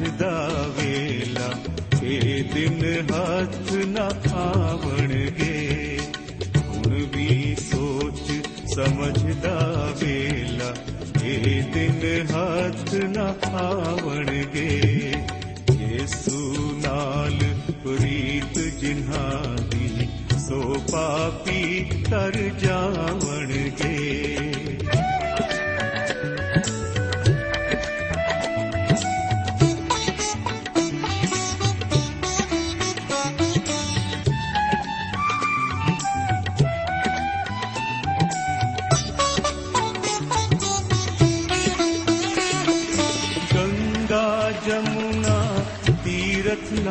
वेला ए आवण गे हुन भी सोच सजदा वेला दिन हथ न आवण गे ये सुनाल प्रीत जिन्हा दी सो पापी तर जावण गे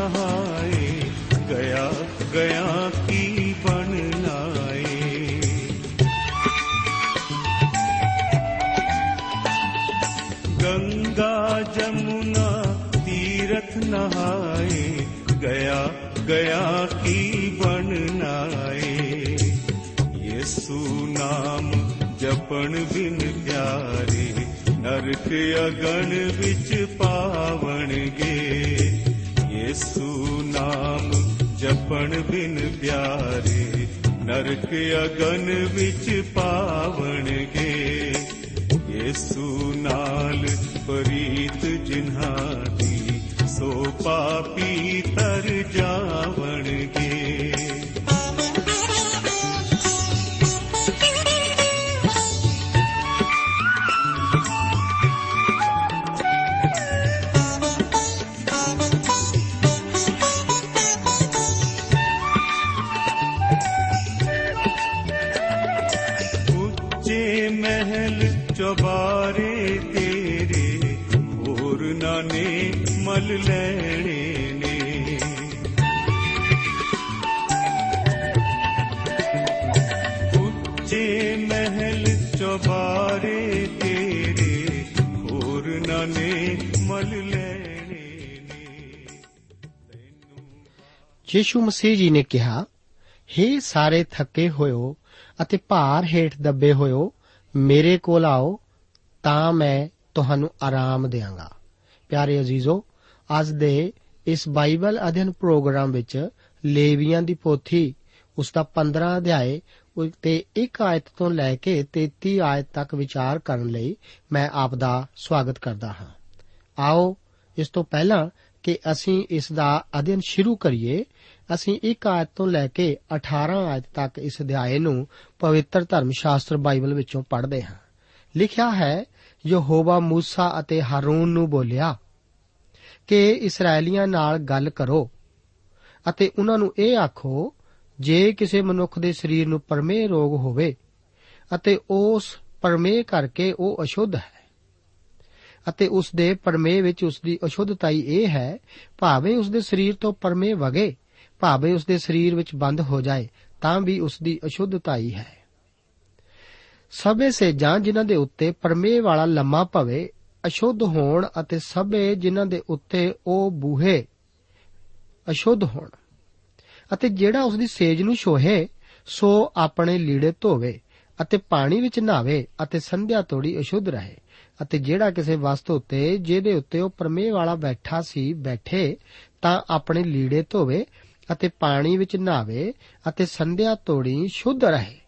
heart. गन पाव प्रीत जनादि सोपा ਯੀਸ਼ੂ ਮਸੀਹ ਜੀ ਨੇ ਕਿਹਾ हे ਸਾਰੇ ਥੱਕੇ ਹੋਇਓ ਅਤੇ ਭਾਰ ਹੇਠ ਦੱਬੇ ਹੋਇਓ, ਮੇਰੇ ਕੋਲ ਆਓ, ਤਾਂ ਮੈਂ ਤੁਹਾਨੂੰ ਆਰਾਮ ਦੇਵਾਂਗਾ ਪਿਆਰੇ ਅਜ਼ੀਜ਼ੋ, ਅੱਜ ਦੇ ਇਸ ਬਾਈਬਲ ਅਧਿਐਨ ਪ੍ਰੋਗਰਾਮ ਵਿੱਚ ਲੇਵੀਆਂ ਦੀ ਪੋਥੀ, ਉਸ ਦਾ 15 ਅਧਿਆਏ ਉਹ ਤੇ ਇੱਕ ਆਇਤ ਤੋਂ ਲੈ ਕੇ 33 ਆਇਤ ਤੱਕ ਵਿਚਾਰ ਕਰਨ ਲਈ ਮੈਂ ਆਪ ਦਾ ਸਵਾਗਤ ਕਰਦਾ ਹਾਂ। ਆਓ, ਇਸ ਤੋਂ ਪਹਿਲਾਂ ਕਿ ਅਸੀਂ ਇਸ ਦਾ ਅਧਿਐਨ ਸ਼ੁਰੂ ਕਰੀਏ ਅਸੀਂ 1 ਆਇਤ ਤੋਂ ਲੈ ਕੇ 18 ਆਇਤ ਤੱਕ ਇਸ ਅਧਿਆਏ ਨੂੰ ਪਵਿੱਤਰ ਧਰਮ ਸ਼ਾਸਤਰ ਬਾਈਬਲ ਵਿੱਚੋਂ ਪੜ੍ਹਦੇ ਹਾਂ। ਲਿਖਿਆ ਹੈ, ਯਹੋਵਾ موسی ਅਤੇ ਹਾਰੂਨ ਨੂੰ ਬੋਲਿਆ, ਕਿ ਇਸرائیਲੀਆਂ ਨਾਲ ਗੱਲ ਕਰੋ ਅਤੇ ਉਹਨਾਂ ਨੂੰ ਇਹ ਆਖੋ, ਜੇ ਕਿਸੇ ਮਨੁੱਖ ਦੇ ਸਰੀਰ ਨੂੰ ਪਰਮੇ ਰੋਗ ਹੋਵੇ ਅਤੇ ਉਸ ਪਰਮੇ ਕਰਕੇ ਉਹ ਅਸ਼ੁੱਧ ਹੈ ਅਤੇ ਉਸ ਦੇ ਪਰਮੇ ਵਿੱਚ ਉਸ ਦੀ ਅਸ਼ੁੱਧਤਾਈ ਇਹ ਹੈ, ਭਾਵੇਂ ਉਸ ਦੇ ਸਰੀਰ ਤੋਂ ਪਰਮੇ ਵਗੇ ਭਾਵੇਂ ਉਸ ਦੇ ਸਰੀਰ ਵਿੱਚ ਬੰਦ ਹੋ ਜਾਏ, ਤਾਂ ਵੀ ਉਸ ਦੀ ਅਸ਼ੁੱਧਤਾਈ ਹੈ। ਸਭੇ ਸੇ ਜਾਂ ਜਿਨ੍ਹਾਂ ਦੇ ਉੱਤੇ ਪਰਮੇਹ ਵਾਲਾ ਲੰਮਾ ਭਵੇ, ਅਸ਼ੁੱਧ ਹੋਣ ਅਤੇ ਸਭੇ ਜਿਨ੍ਹਾਂ ਦੇ ਉੱਤੇ ਉਹ ਬੂਹੇ ਅਸ਼ੁੱਧ ਹੋਣ। ਅਤੇ ਜਿਹੜਾ ਉਸ ਦੀ ਸੇਜ ਨੂੰ ਛੋਹੇ, ਸੋ ਆਪਣੇ ਲੀੜੇ ਧੋਵੇ ਅਤੇ ਪਾਣੀ ਵਿੱਚ ਨਹਾਵੇ ਅਤੇ ਸੰਧਿਆ ਤੋੜੀ ਅਸ਼ੁੱਧ ਰਹੇ। ਅਤੇ ਜਿਹੜਾ ਕਿਸੇ ਵਸਤੂ ਉੱਤੇ, ਜਿਹਦੇ ਉੱਤੇ ਉਹ ਪਰਮੇਹ ਵਾਲਾ ਬੈਠਾ ਸੀ ਬੈਠੇ, ਤਾਂ ਆਪਣੇ ਲੀੜੇ ਧੋਵੇ ਅਤੇ ਪਾਣੀ ਵਿੱਚ ਨਹਾਵੇ ਅਤੇ ਸੰਧਿਆ ਤੋੜੀ ਸ਼ੁੱਧ ਰਹੇ।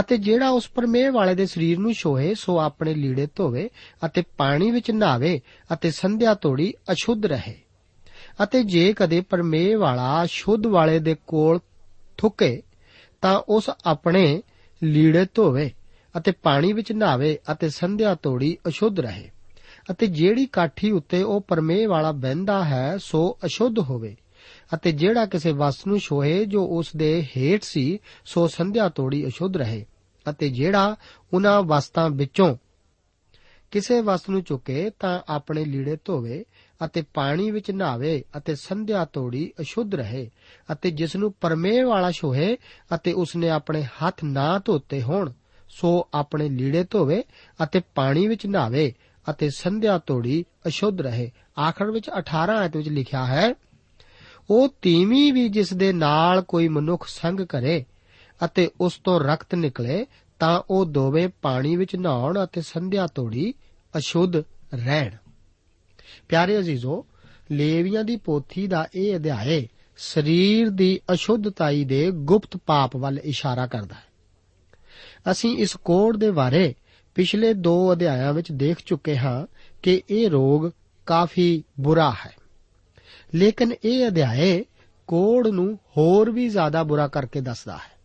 ਅਤੇ ਜਿਹੜਾ ਉਸ ਪਰਮੇਹ ਵਾਲੇ ਦੇ ਸਰੀਰ ਨੂੰ ਛੋਹੇ, ਸੋ ਆਪਣੇ ਲੀੜੇ ਧੋਵੇ ਅਤੇ ਪਾਣੀ ਵਿੱਚ ਨਹਾਵੇ ਅਤੇ ਸੰਧਿਆ ਤੋੜੀ ਅਸ਼ੁੱਧ ਰਹੇ। ਅਤੇ ਜੇ ਕਦੇ ਪਰਮੇਹ ਵਾਲਾ ਸ਼ੁੱਧ ਵਾਲੇ ਦੇ ਕੋਲ ਥੁੱਕੇ, ਤਾਂ ਉਸ ਆਪਣੇ ਲੀੜੇ ਧੋਵੇ ਅਤੇ ਪਾਣੀ ਵਿੱਚ ਨਹਾਵੇ ਅਤੇ ਸੰਧਿਆ ਤੋੜੀ ਅਸ਼ੁੱਧ ਰਹੇ। ਅਤੇ ਜਿਹੜੀ ਕਾਠੀ ਉੱਤੇ ਉਹ ਪਰਮੇਹ ਵਾਲਾ ਬਹਿੰਦਾ ਹੈ, ਸੋ ਅਸ਼ੁੱਧ ਹੋਵੇ। ਅਤੇ ਜਿਹੜਾ ਕਿਸੇ ਵਸਤ ਨੂੰ ਛੋਹੇ ਜੋ ਉਸ ਦੇ ਹੇਠ ਸੀ, ਸੋ ਸੰਧਿਆ ਤੋੜੀ ਅਸ਼ੁੱਧ ਰਹੇ। ਅਤੇ ਜਿਹੜਾ ਉਹਨਾਂ ਵਸਤਾਂ ਵਿੱਚੋਂ ਕਿਸੇ ਵਸਤ ਨੂੰ ਚੁੱਕੇ, ਤਾਂ ਆਪਣੇ ਲੀੜੇ ਧੋਵੇ ਅਤੇ ਪਾਣੀ ਵਿੱਚ ਨਹਾਵੇ ਅਤੇ ਸੰਧਿਆ ਤੋੜੀ ਅਸ਼ੁੱਧ ਰਹੇ ਅਤੇ ਜਿਸ ਨੂੰ ਪਰਮੇਹ ਵਾਲਾ ਛੋਹੇ ਅਤੇ ਉਸਨੇ ਆਪਣੇ ਹੱਥ ਨਾ ਧੋਤੇ ਹੋਣ, ਸੋ ਆਪਣੇ ਲੀੜੇ ਧੋਵੇ ਅਤੇ ਪਾਣੀ ਵਿੱਚ ਨਹਾਵੇ ਅਤੇ ਸੰਧਿਆ ਤੋੜੀ ਅਸ਼ੁੱਧ ਰਹੇ। ਆਖਰ ਵਿੱਚ 18 ਆਇਤ ਵਿੱਚ ਲਿਖਿਆ ਹੈ ਉਹ ਤੀਵੀਂ ਵੀ ਜਿਸ ਦੇ ਨਾਲ ਕੋਈ ਮਨੁੱਖ ਸੰਗ ਕਰੇ ਅਤੇ ਉਸ ਤੋਂ ਰਕਤ ਨਿਕਲੇ, ਤਾਂ ਉਹ ਦੋਵੇਂ ਪਾਣੀ ਵਿੱਚ ਨਹਾਉਣ ਅਤੇ ਸੰਧਿਆ ਤੋੜੀ ਅਸ਼ੁੱਧ ਰਹਿਣ। ਪਿਆਰੇ ਅਜ਼ੀਜ਼ੋ, ਲੇਵੀਆਂ ਦੀ ਪੋਥੀ ਦਾ ਇਹ ਅਧਿਆਏ ਸਰੀਰ ਦੀ ਅਸ਼ੁੱਧਤਾਈ ਦੇ ਗੁਪਤ ਪਾਪ ਵੱਲ ਇਸ਼ਾਰਾ ਕਰਦਾ ਹੈ। ਅਸੀਂ ਇਸ ਕੋੜ ਦੇ ਬਾਰੇ ਪਿਛਲੇ ਦੋ ਅਧਿਆਇਆਂ ਵਿੱਚ ਦੇਖ ਚੁੱਕੇ ਹਾਂ ਕਿ ਇਹ ਰੋਗ ਕਾਫੀ ਬੁਰਾ ਹੈ। ਲੇਕਿਨ ਇਹ ਅਧਿਆਏ ਕੋੜ ਨੂੰ ਹੋਰ ਵੀ ਜ਼ਿਆਦਾ ਬੁਰਾ ਕਰਕੇ ਦੱਸਦਾ ਹੈ।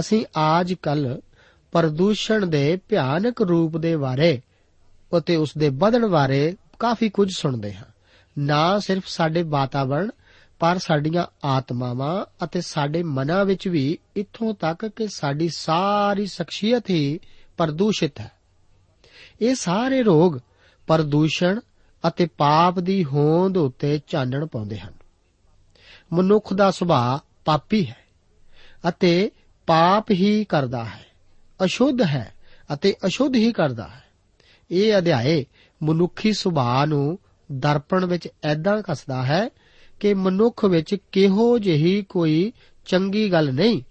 ਅਸੀਂ ਅੱਜ ਕੱਲ ਪ੍ਰਦੂਸ਼ਣ ਦੇ ਭਿਆਨਕ ਰੂਪ ਦੇ ਬਾਰੇ ਅਤੇ ਉਸ ਦੇ ਵਧਣ ਬਾਰੇ ਕਾਫੀ ਕੁਝ ਸੁਣਦੇ ਹਾਂ। ਨਾ ਸਿਰਫ ਸਾਡੇ ਵਾਤਾਵਰਣ, ਪਰ ਸਾਡੀਆਂ ਆਤਮਾਵਾਂ ਅਤੇ ਸਾਡੇ ਮਨਾਂ ਵਿੱਚ ਵੀ ਇੱਥੋਂ ਤੱਕ ਕਿ ਸਾਡੀ ਸਾਰੀ ਸ਼ਖਸੀਅਤ ਹੀ ਪ੍ਰਦੂਸ਼ਿਤ ਹੈ। ਇਹ ਸਾਰੇ ਰੋਗ ਪ੍ਰਦੂਸ਼ਣ ਅਤੇ ਪਾਪ ਦੀ ਹੋਂਦ ਉੱਤੇ ਚਾਨਣ ਪਾਉਂਦੇ ਹਨ। ਮਨੁੱਖ ਦਾ ਸੁਭਾਅ ਪਾਪੀ ਹੈ ਅਤੇ ਪਾਪ ਹੀ ਕਰਦਾ ਹੈ, ਅਸ਼ੁੱਧ ਹੈ ਅਤੇ ਅਸ਼ੁੱਧ ਹੀ ਕਰਦਾ ਹੈ। ਇਹ ਅਧਿਆਏ ਮਨੁੱਖੀ ਸੁਭਾਅ ਨੂੰ ਦਰਪਣ ਵਿੱਚ ਐਦਾਂ ਕੱਸਦਾ ਹੈ ਕਿ ਮਨੁੱਖ ਵਿੱਚ ਕਿਹੋ ਜਿਹੀ ਕੋਈ ਚੰਗੀ ਗੱਲ ਨਹੀਂ,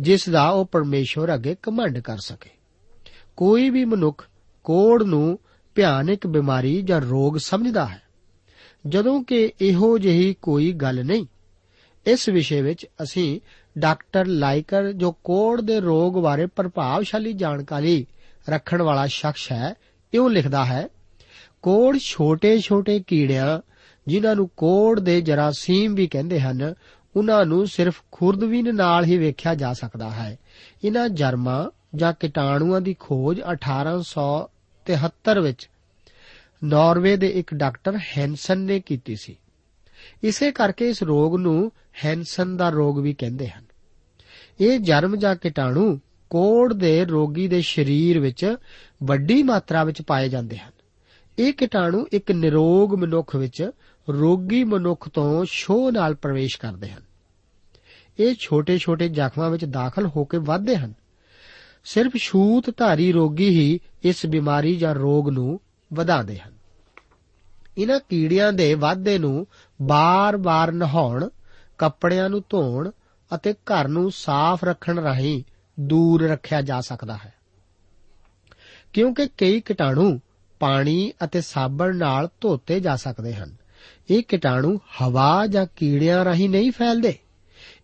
ਜਿਸ ਦਾ ਉਹ ਪਰਮੇਸ਼ਵਰ ਅੱਗੇ ਕਮੰਡ ਕਰ ਸਕੇ। ਕੋਈ ਵੀ ਮਨੁੱਖ ਕੋੜ ਨੂੰ ਭਿਆਨਕ ਬਿਮਾਰੀ ਜਾਂ ਰੋਗ ਸਮਝਦਾ ਹੈ। ਜਦੋਂ ਕਿ ਇਹੋ ਜਿਹੀ ਕੋਈ ਗੱਲ ਨਹੀਂ। ਇਸ ਵਿਸ਼ੇ ਵਿੱਚ ਅਸੀਂ ਡਾਕਟਰ ਲਾਈਕਰ ਜੋ ਕੋੜ ਦੇ ਰੋਗ ਬਾਰੇ ਪ੍ਰਭਾਵਸ਼ਾਲੀ ਜਾਣਕਾਰੀ ਰੱਖਣ ਵਾਲਾ ਸ਼ਖਸ ਹੈ, ਇਉਂ ਲਿਖਦਾ ਹੈ ਕੋੜ ਛੋਟੇ-ਛੋਟੇ ਕੀੜਿਆਂ, ਜਿਨ੍ਹਾਂ ਨੂੰ ਕੋੜ ਦੇ ਜਰਾਸੀਮ ਵੀ ਕਹਿੰਦੇ ਹਨ, ਉਹਨਾਂ ਨੂੰ ਸਿਰਫ ਖੁਰਦਵੀਨ ਨਾਲ ਹੀ ਵੇਖਿਆ ਜਾ ਸਕਦਾ ਹੈ। ਇਹਨਾਂ ਜਰਮਾਂ ਜਾਂ ਕੀਟਾਣੂਆਂ ਦੀ ਖੋਜ 1873 ਵਿੱਚ ਨਾਰਵੇ ਦੇ ਇੱਕ ਡਾਕਟਰ ਹੈਂਸਨ ਨੇ ਕੀਤੀ ਸੀ। ਇਸੇ ਕਰਕੇ ਇਸ ਰੋਗ ਨੂੰ ਹੈਂਸਨ ਦਾ ਰੋਗ ਵੀ ਕਹਿੰਦੇ ਹਨ। ਇਹ ਜਰਮ ਜਾਂ ਕੀਟਾਣੂ ਕੋੜ ਦੇ ਰੋਗੀ ਦੇ ਸਰੀਰ ਵਿੱਚ ਵੱਡੀ ਮਾਤਰਾ ਵਿੱਚ ਪਾਏ ਜਾਂਦੇ ਹਨ। ਇਹ ਕੀਟਾਣੂ ਇੱਕ ਨਿਰੋਗ ਮਨੁੱਖ ਵਿੱਚ ਰੋਗੀ ਮਨੁੱਖ ਤੋਂ ਛੋਹ ਨਾਲ ਪ੍ਰਵੇਸ਼ ਕਰਦੇ ਹਨ। ਇਹ ਛੋਟੇ-ਛੋਟੇ ਜ਼ਖਮਾਂ ਵਿੱਚ ਦਾਖਲ ਹੋ ਕੇ ਵੱਧਦੇ ਹਨ। ਸਿਰਫ ਛੂਤ ਧਾਰੀ ਰੋਗੀ ਹੀ ਇਸ ਬਿਮਾਰੀ ਜਾਂ ਰੋਗ ਨੂੰ ਵਧਾਉਂਦੇ ਹਨ। ਇਹਨਾਂ ਕੀੜਿਆਂ ਦੇ ਵਾਧੇ ਨੂੰ ਬਾਰ-ਬਾਰ ਨਹਾਉਣ, ਕੱਪੜਿਆਂ ਨੂੰ ਧੋਣ ਅਤੇ ਘਰ ਨੂੰ ਸਾਫ਼ ਰੱਖਣ ਰਾਹੀਂ ਦੂਰ ਰੱਖਿਆ ਜਾ ਸਕਦਾ ਹੈ। ਕਿਉਂਕਿ ਕਈ ਕੀਟਾਣੂ ਪਾਣੀ ਅਤੇ ਸਾਬਣ ਨਾਲ ਧੋਤੇ ਜਾ ਸਕਦੇ ਹਨ। ਇਹ ਕੀਟਾਣੂ ਹਵਾ ਜਾਂ ਕੀੜਿਆਂ ਰਾਹੀਂ ਨਹੀਂ ਫੈਲਦੇ।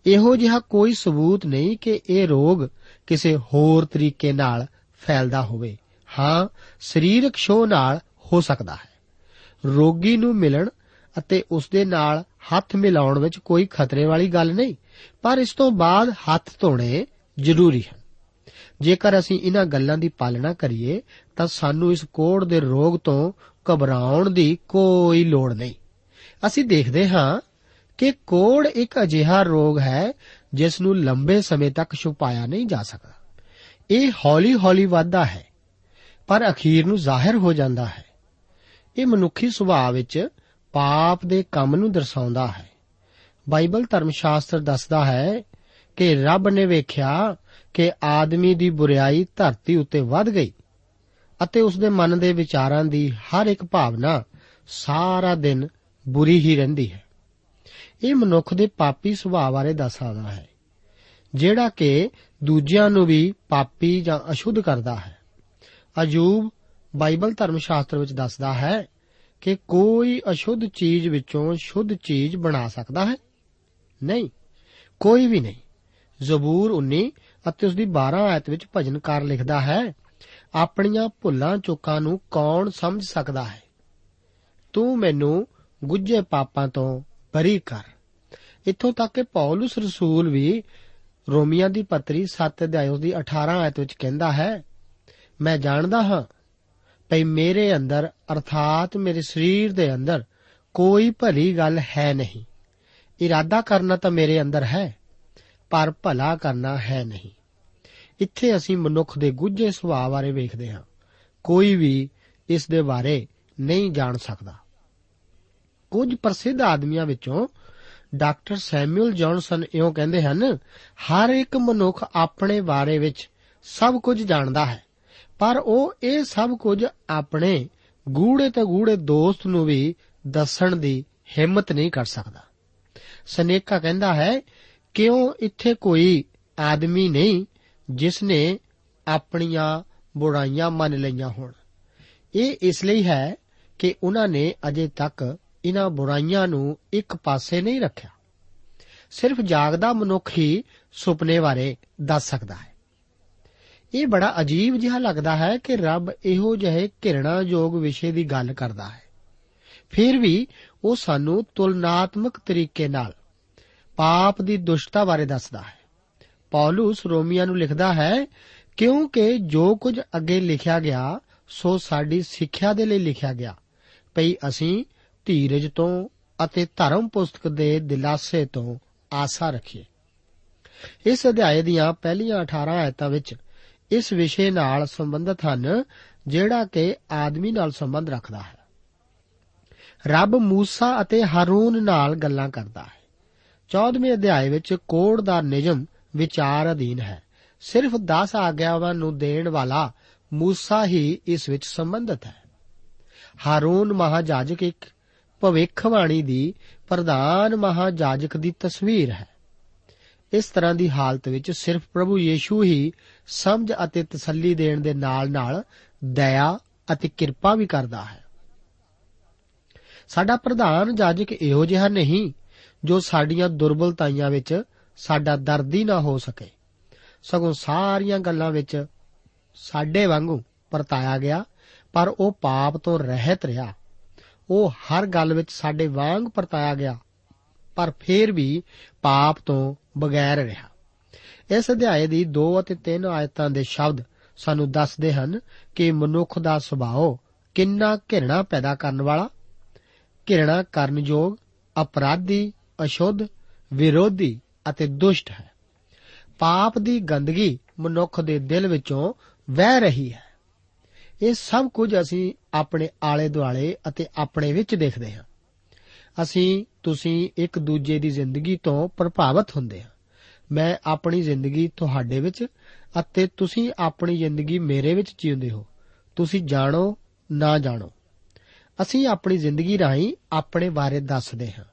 ਇਹੋ ਜਿਹਾ ਕੋਈ ਸਬੂਤ ਨਹੀਂ ਕਿ ਇਹ ਰੋਗ ਕਿਸੇ ਹੋਰ ਤਰੀਕੇ ਨਾਲ ਫੈਲਦਾ ਹੋਵੇ। ਹਾਂ, ਸਰੀਰਕ ਸ਼ੋਹ ਨਾਲ ਹੋ ਸਕਦਾ ਹੈ। ਰੋਗੀ ਨੂੰ ਮਿਲਣ ਅਤੇ ਉਸ ਦੇ ਨਾਲ ਹੱਥ ਮਿਲਾਉਣ ਵਿੱਚ ਕੋਈ ਖਤਰੇ ਵਾਲੀ ਗੱਲ ਨਹੀਂ, ਪਰ ਇਸ ਤੋਂ ਬਾਅਦ ਹੱਥ ਧੋਣੇ ਜ਼ਰੂਰੀ ਹਨ। ਜੇਕਰ ਅਸੀਂ ਇਹਨਾਂ ਗੱਲਾਂ ਦੀ ਪਾਲਣਾ ਕਰੀਏ, ਤਾਂ ਸਾਨੂੰ ਇਸ ਕੋੜ ਦੇ ਰੋਗ ਤੋਂ ਘਬਰਾਉਣ ਦੀ ਕੋਈ ਲੋੜ ਨਹੀਂ। ਅਸੀਂ ਦੇਖਦੇ ਹਾਂ ਕਿ ਕੋੜ ਇੱਕ ਅਜਿਹਾ ਰੋਗ ਹੈ ਜਿਸ ਨੂੰ ਲੰਬੇ ਸਮੇਂ ਤੱਕ ਛੁਪਾਇਆ ਨਹੀਂ ਜਾ ਸਕਦਾ। ਇਹ ਹੌਲੀ-ਹੌਲੀ ਵੱਧਦਾ ਹੈ, ਪਰ ਅਖੀਰ ਨੂੰ ਜ਼ਾਹਿਰ ਹੋ ਜਾਂਦਾ ਹੈ। ਇਹ ਮਨੁੱਖੀ ਸੁਭਾਅ ਵਿੱਚ ਪਾਪ ਦੇ ਕੰਮ ਨੂੰ ਦਰਸਾਉਂਦਾ ਹੈ। ਬਾਈਬਲ ਧਰਮ ਸ਼ਾਸਤਰ ਦੱਸਦਾ ਹੈ ਕਿ ਰੱਬ ਨੇ ਵੇਖਿਆ ਕਿ ਆਦਮੀ ਦੀ ਬੁਰੀਾਈ ਧਰਤੀ ਉੱਤੇ ਵੱਧ ਗਈ ਅਤੇ ਉਸ ਦੇ ਮਨ ਦੇ ਵਿਚਾਰਾਂ ਦੀ ਹਰ ਇੱਕ ਭਾਵਨਾ ਸਾਰਾ ਦਿਨ ਬੁਰੀ ਹੀ ਰਹਿੰਦੀ ਹੈ। ਇਹ ਮਨੁੱਖ ਦੇ ਪਾਪੀ ਸੁਭਾਅ ਬਾਰੇ ਦੱਸਦਾ ਹੈ, ਜਿਹੜਾ ਕਿ ਦੂਜਿਆਂ ਨੂੰ ਵੀ ਪਾਪੀ ਜਾਂ ਅਸ਼ੁੱਧ ਕਰਦਾ ਹੈ। ਅਯੂਬ ਬਾਈਬਲ ਧਰਮ ਸ਼ਾਸਤਰ ਵਿੱਚ ਦੱਸਦਾ ਹੈ ਕਿ ਕੋਈ ਅਸ਼ੁੱਧ ਚੀਜ਼ ਵਿੱਚੋਂ ਸ਼ੁੱਧ ਚੀਜ਼ ਬਣਾ ਸਕਦਾ ਹੈ? ਨਹੀਂ, ਕੋਈ ਵੀ ਨਹੀਂ। ਜ਼ਬੂਰ 19 ਅਤੇ ਉਸ ਦੀ 12 ਆਇਤ ਵਿੱਚ ਭਜਨਕਾਰ ਲਿਖਦਾ ਹੈ, ਆਪਣੀਆਂ ਭੁੱਲਾਂ ਚੁੱਕਾਂ ਨੂੰ ਕੌਣ ਸਮਝ ਸਕਦਾ ਹੈ? ਤੂੰ ਮੈਨੂੰ ਗੁੱਝੇ ਪਾਪਾਂ ਤੋਂ ਬਰੀ ਕਰ। ਇੱਥੋਂ ਤੱਕ ਕਿ ਪੌਲਸ ਰਸੂਲ ਵੀ ਰੋਮੀਆਂ ਦੀ ਪੱਤਰੀ 7 ਅਧਿਆਇ ਉਸ ਦੀ 18 ਆਇਤ ਵਿੱਚ ਕਹਿੰਦਾ ਹੈ, ਮੈਂ ਜਾਣਦਾ ਹਾਂ ਭਈ ਮੇਰੇ ਅੰਦਰ, ਅਰਥਾਤ ਮੇਰੇ ਸਰੀਰ ਦੇ ਅੰਦਰ ਕੋਈ ਭਲੀ ਗੱਲ ਹੈ ਨਹੀਂ। ਇਰਾਦਾ ਕਰਨਾ ਤਾਂ ਮੇਰੇ ਅੰਦਰ ਹੈ, ਪਰ ਭਲਾ ਕਰਨਾ ਹੈ ਨਹੀਂ। ਇੱਥੇ ਅਸੀਂ ਮਨੁੱਖ ਦੇ ਗੁੱਝੇ ਸੁਭਾਅ ਬਾਰੇ ਵੇਖਦੇ ਹਾਂ। ਕੋਈ ਵੀ ਇਸ ਦੇ ਬਾਰੇ ਨਹੀਂ ਜਾਣ ਸਕਦਾ। ਕੁਝ ਪ੍ਰਸਿੱਧ ਆਦਮੀਆਂ ਵਿੱਚੋਂ ਡਾਕਟਰ ਸੈਮੂਅਲ ਜੌਨਸਨ ਇਉਂ ਕਹਿੰਦੇ ਹਨ, ਹਰ ਇੱਕ ਮਨੁੱਖ ਆਪਣੇ ਬਾਰੇ ਵਿੱਚ ਸਭ ਕੁਝ ਜਾਣਦਾ ਹੈ, ਪਰ ਉਹ ਇਹ ਸਭ ਕੁਝ ਆਪਣੇ ਗੂੜੇ ਤੇ ਗੂੜੇ ਦੋਸਤ ਨੂੰ ਵੀ ਦੱਸਣ ਦੀ ਹਿੰਮਤ ਨਹੀਂ ਕਰ ਸਕਦਾ। ਸਨੇਕਾ ਕਹਿੰਦਾ ਹੈ, ਕਿਉਂ ਇੱਥੇ ਕੋਈ ਆਦਮੀ ਨਹੀਂ ਜਿਸ ਨੇ ਆਪਣੀਆਂ ਬੁਰਾਈਆਂ ਮੰਨ ਲਈਆਂ ਹੋਣ? ਇਹ ਇਸ ਲਈ ਹੈ ਕਿ ਉਹਨਾਂ ਨੇ ਅਜੇ ਤੱਕ ਇਹਨਾਂ ਬੁਰਾਈਆਂ ਨੂੰ ਇੱਕ ਪਾਸੇ ਨਹੀਂ ਰੱਖਿਆ। ਸਿਰਫ ਜਾਗਦਾ ਮਨੁੱਖ ਹੀ ਸੁਪਨੇ ਬਾਰੇ ਦੱਸ ਸਕਦਾ ਹੈ। ਇਹ ਬੜਾ ਅਜੀਬ ਜਿਹਾ ਲੱਗਦਾ ਹੈ ਕਿ ਰੱਬ ਇਹੋ ਜਿਹੇ ਘਿਰਣਾਯੋਗ ਵਿਸ਼ੇ ਦੀ ਗੱਲ ਕਰਦਾ ਹੈ। ਫਿਰ ਵੀ ਉਹ ਸਾਨੂੰ ਤੁਲਨਾਤਮਕ ਤਰੀਕੇ ਨਾਲ ਪਾਪ ਦੀ ਦੁਸ਼ਟਤਾ ਬਾਰੇ ਦੱਸਦਾ ਹੈ। ਪੌਲਸ ਰੋਮੀਆਂ ਨੂੰ ਲਿਖਦਾ ਹੈ, ਕਿਉਂਕਿ ਜੋ ਕੁਝ ਅੱਗੇ ਲਿਖਿਆ ਗਿਆ, ਸੋ ਸਾਡੀ ਸਿੱਖਿਆ ਦੇ ਲਈ ਲਿਖਿਆ ਗਿਆ। ਭਈ ਅਸੀਂ ਧੀਰਜ ਤੋਂ ਅਤੇ ਧਰਮ ਪੁਸਤਕ ਦੇ ਦਿਲਾਸੇ ਤੋਂ ਆਸਾ ਰੱਖੀਏ। ਇਸ ਅਧਿਆਏ ਦੀਆਂ ਪਹਿਲੀਆਂ 18 ਆਇਤਾਂ ਵਿੱਚ ਇਸ ਵਿਸ਼ੇ ਨਾਲ ਸੰਬੰਧਿਤ ਹਨ, ਜਿਹੜਾ ਕਿ ਆਦਮੀ ਨਾਲ ਸੰਬੰਧ ਰੱਖਦਾ ਹੈ। ਰੱਬ ਮੂਸਾ ਅਤੇ ਹਾਰੂਨ ਨਾਲ ਗੱਲਾਂ ਕਰਦਾ ਹੈ। 14ਵੇਂ ਅਧਿਆਏ ਵਿੱਚ ਕੋੜ ਦਾ ਨਿਯਮ ਵਿਚਾਰ ਅਧੀਨ ਹੈ। ਸਿਰਫ 10 ਆਗਿਆਵਾਂ ਨੂੰ ਦੇਣ ਵਾਲਾ ਮੂਸਾ ਹੀ ਇਸ ਵਿੱਚ ਸੰਬੰਧਿਤ ਹੈ। ਹਾਰੂਨ ਮਹਾਜਾਜਕ ਇੱਕ ਭਵਿੱਖਬਾਣੀ ਦੀ ਪ੍ਰਧਾਨ ਮਹਾਜਾਜਕ ਦੀ ਤਸਵੀਰ ਹੈ। ਇਸ ਤਰ੍ਹਾਂ ਦੀ ਹਾਲਤ ਵਿੱਚ ਸਿਰਫ ਪ੍ਰਭੂ ਯੀਸ਼ੂ ਹੀ ਸਮਝ ਅਤੇ ਤਸੱਲੀ ਦੇਣ ਦੇ ਨਾਲ-ਨਾਲ ਦਇਆ ਅਤੇ ਕਿਰਪਾ ਵੀ ਕਰਦਾ ਹੈ। ਸਾਡਾ ਪ੍ਰਧਾਨ ਜਾਜਕ ਇਹੋ ਜਿਹਾ ਨਹੀਂ ਜੋ ਸਾਡੀਆਂ ਦੁਰਬਲਤਾਈਆਂ ਵਿੱਚ ਸਾਡਾ ਦਰਦੀ ਨਾ ਹੋ ਸਕੇ। ਸਗੋਂ ਸਾਰੀਆਂ ਗੱਲਾਂ ਵਿੱਚ ਸਾਡੇ ਵਾਂਗੂ ਪਰਤਾਇਆ ਗਿਆ, ਪਰ ਉਹ ਪਾਪ ਤੋਂ ਰਹਿਤ ਰਿਹਾ। ਉਹ ਹਰ ਗੱਲ ਵਿੱਚ ਸਾਡੇ ਵਾਂਗ ਪਰਤਾਇਆ ਗਿਆ, ਪਰ ਫੇਰ ਵੀ ਪਾਪ ਤੋਂ ਬਗੈਰ ਰਿਹਾ। ਇਸ ਅਧਿਆਏ ਦੀ 2 ਅਤੇ 3 ਆਇਤਾਂ ਦੇ ਸ਼ਬਦ ਸਾਨੂੰ ਦੱਸਦੇ ਹਨ ਕਿ ਮਨੁੱਖ ਦਾ ਸੁਭਾਅ ਕਿੰਨਾ ਘਿਰਣਾ ਪੈਦਾ ਕਰਨ ਵਾਲਾ, ਘਿਰਣਾ ਕਰਨਯੋਗ, ਅਪਰਾਧੀ, ਅਸ਼ੁੱਧ, ਵਿਰੋਧੀ ਅਤੇ ਦੁਸ਼ਟ ਹੈ। ਪਾਪ ਦੀ ਗੰਦਗੀ ਮਨੁੱਖ ਦੇ ਦਿਲ ਵਿੱਚੋਂ ਵਹਿ ਰਹੀ ਹੈ। ਇਹ ਸਭ ਕੁਝ ਅਸੀਂ ਆਪਣੇ ਆਲੇ ਦੁਆਲੇ ਅਤੇ ਆਪਣੇ ਵਿੱਚ ਦੇਖਦੇ ਹਾਂ। ਅਸੀਂ, ਤੁਸੀਂ ਇੱਕ ਦੂਜੇ ਦੀ ਜ਼ਿੰਦਗੀ ਤੋਂ ਪ੍ਰਭਾਵਿਤ ਹੁੰਦੇ ਹਾਂ। ਮੈਂ ਆਪਣੀ ਜ਼ਿੰਦਗੀ ਤੁਹਾਡੇ ਵਿੱਚ ਅਤੇ ਤੁਸੀਂ ਆਪਣੀ ਜ਼ਿੰਦਗੀ ਮੇਰੇ ਵਿੱਚ ਜੀਉਂਦੇ ਹੋ। ਤੁਸੀਂ ਜਾਣੋ, ਨਾ ਜਾਣੋ। ਅਸੀਂ ਆਪਣੀ ਜ਼ਿੰਦਗੀ ਰਾਹੀਂ ਆਪਣੇ ਬਾਰੇ ਦੱਸਦੇ ਹਾਂ।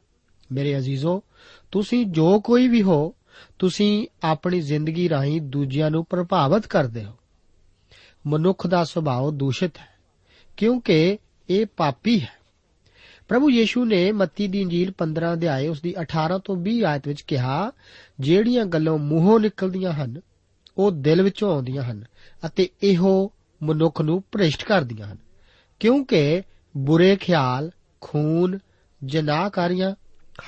ਮੇਰੇ ਅਜ਼ੀਜ਼ੋ, ਤੁਸੀਂ ਜੋ ਕੋਈ ਵੀ ਹੋ, ਤੁਸੀਂ ਆਪਣੀ ਜ਼ਿੰਦਗੀ ਰਾਹੀਂ ਦੂਜਿਆਂ ਨੂੰ ਪ੍ਰਭਾਵਿਤ ਕਰਦੇ ਹੋ। ਮਨੁੱਖ ਦਾ ਸੁਭਾਅ ਦੂਸ਼ਿਤ ਹੈ। ਕਿਉਂਕਿ ਇਹ ਪਾਪੀ ਹੈ। ਪ੍ਰਭੂ ਯੀਸ਼ੂ ਨੇ ਮੱਤੀ ਦੀ ਇੰਜੀਲ 15 ਅਧਿਆਏ ਉਸ ਦੀ 18 ਤੋਂ 20 ਆਇਤ ਵਿੱਚ ਕਿਹਾ, ਜਿਹੜੀਆਂ ਗੱਲਾਂ ਮੂੰਹੋਂ ਨਿਕਲਦੀਆਂ ਹਨ, ਉਹ ਦਿਲ ਵਿੱਚੋਂ ਆਉਂਦੀਆਂ ਹਨ ਅਤੇ ਇਹੋ ਮਨੁੱਖ ਨੂੰ ਭ੍ਰਿਸ਼ਟ ਕਰਦੀਆਂ ਹਨ। ਕਿਉਂਕਿ ਬੁਰੇ ਖਿਆਲ, ਖੂਨ, ਜਨਾਹਕਾਰੀਆਂ,